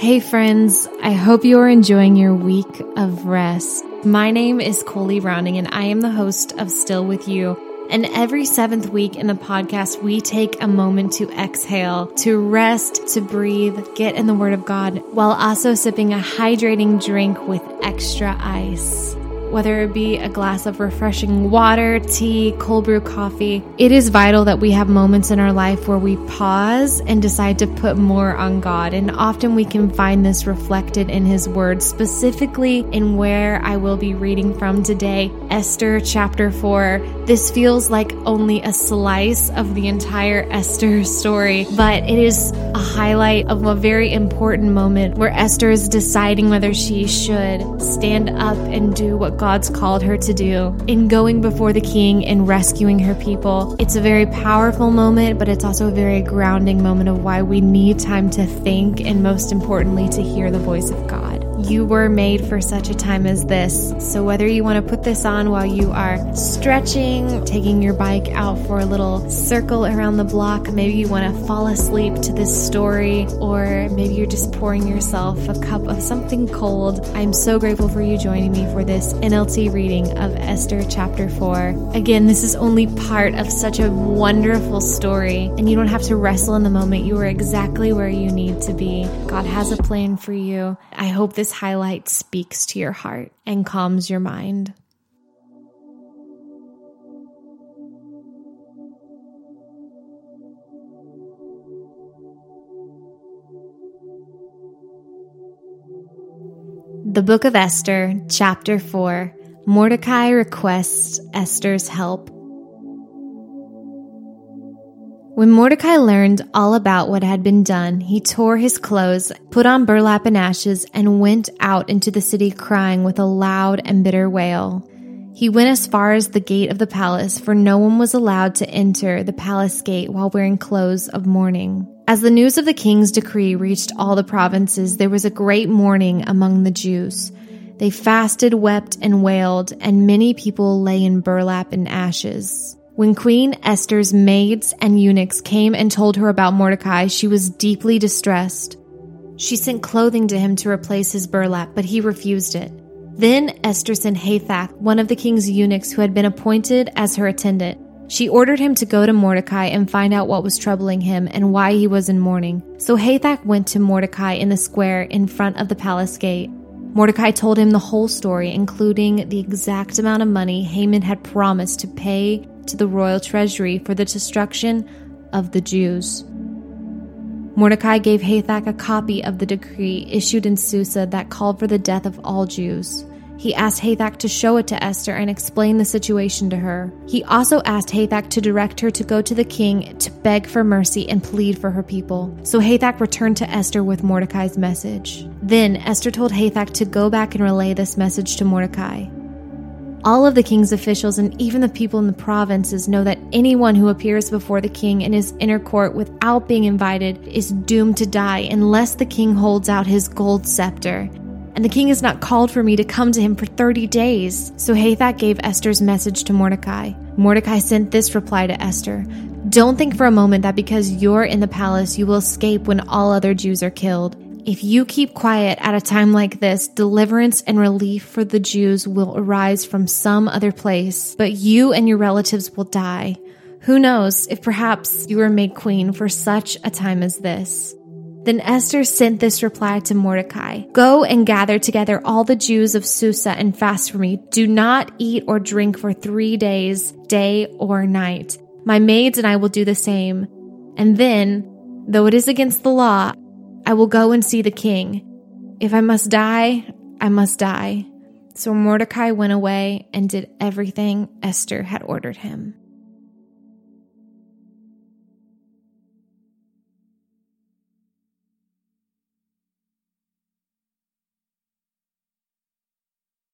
Hey, friends, I hope you are enjoying your week of rest. My name is Coley Browning, and I am the host of Still With You. And every seventh week in the podcast, we take a moment to exhale, to rest, to breathe, get in the Word of God, while also sipping a hydrating drink with extra ice whether it be a glass of refreshing water, tea, cold brew coffee. It is vital that we have moments in our life where we pause and decide to put more on God. And often we can find this reflected in His Word, specifically in where I will be reading from today, Esther chapter 4. This feels like only a slice of the entire Esther story, but it is a highlight of a very important moment where Esther is deciding whether she should stand up and do what God's called her to do in going before the king and rescuing her people. It's a very powerful moment, but it's also a very grounding moment of why we need time to think and, most importantly, to hear the voice of God. You were made for such a time as this. So, whether you want to put this on while you are stretching, taking your bike out for a little circle around the block, maybe you want to fall asleep to this story, or maybe you're just pouring yourself a cup of something cold, I'm so grateful for you joining me for this NLT reading of Esther chapter 4. Again, this is only part of such a wonderful story, and you don't have to wrestle in the moment. You are exactly where you need to be. God has a plan for you. I hope this highlight speaks to your heart and calms your mind. The Book of Esther, Chapter 4 Mordecai requests Esther's help. When Mordecai learned all about what had been done, he tore his clothes, put on burlap and ashes, and went out into the city crying with a loud and bitter wail. He went as far as the gate of the palace, for no one was allowed to enter the palace gate while wearing clothes of mourning. As the news of the king's decree reached all the provinces, there was a great mourning among the Jews. They fasted, wept, and wailed, and many people lay in burlap and ashes. When Queen Esther's maids and eunuchs came and told her about Mordecai, she was deeply distressed. She sent clothing to him to replace his burlap, but he refused it. Then Esther sent Hathach, one of the king's eunuchs who had been appointed as her attendant. She ordered him to go to Mordecai and find out what was troubling him and why he was in mourning. So Hathach went to Mordecai in the square in front of the palace gate. Mordecai told him the whole story, including the exact amount of money Haman had promised to pay to the royal treasury for the destruction of the Jews. Mordecai gave Hathach a copy of the decree issued in Susa that called for the death of all Jews. He asked Hathach to show it to Esther and explain the situation to her. He also asked Hathach to direct her to go to the king to beg for mercy and plead for her people. So Hathach returned to Esther with Mordecai's message. Then Esther told Hathach to go back and relay this message to Mordecai. All of the king's officials and even the people in the provinces know that anyone who appears before the king in his inner court without being invited is doomed to die unless the king holds out his gold scepter. And the king has not called for me to come to him for 30 days. So Hathach gave Esther's message to Mordecai. Mordecai sent this reply to Esther Don't think for a moment that because you're in the palace, you will escape when all other Jews are killed. If you keep quiet at a time like this, deliverance and relief for the Jews will arise from some other place, but you and your relatives will die. Who knows if perhaps you were made queen for such a time as this? Then Esther sent this reply to Mordecai Go and gather together all the Jews of Susa and fast for me. Do not eat or drink for three days, day or night. My maids and I will do the same. And then, though it is against the law, I will go and see the king. If I must die, I must die. So Mordecai went away and did everything Esther had ordered him.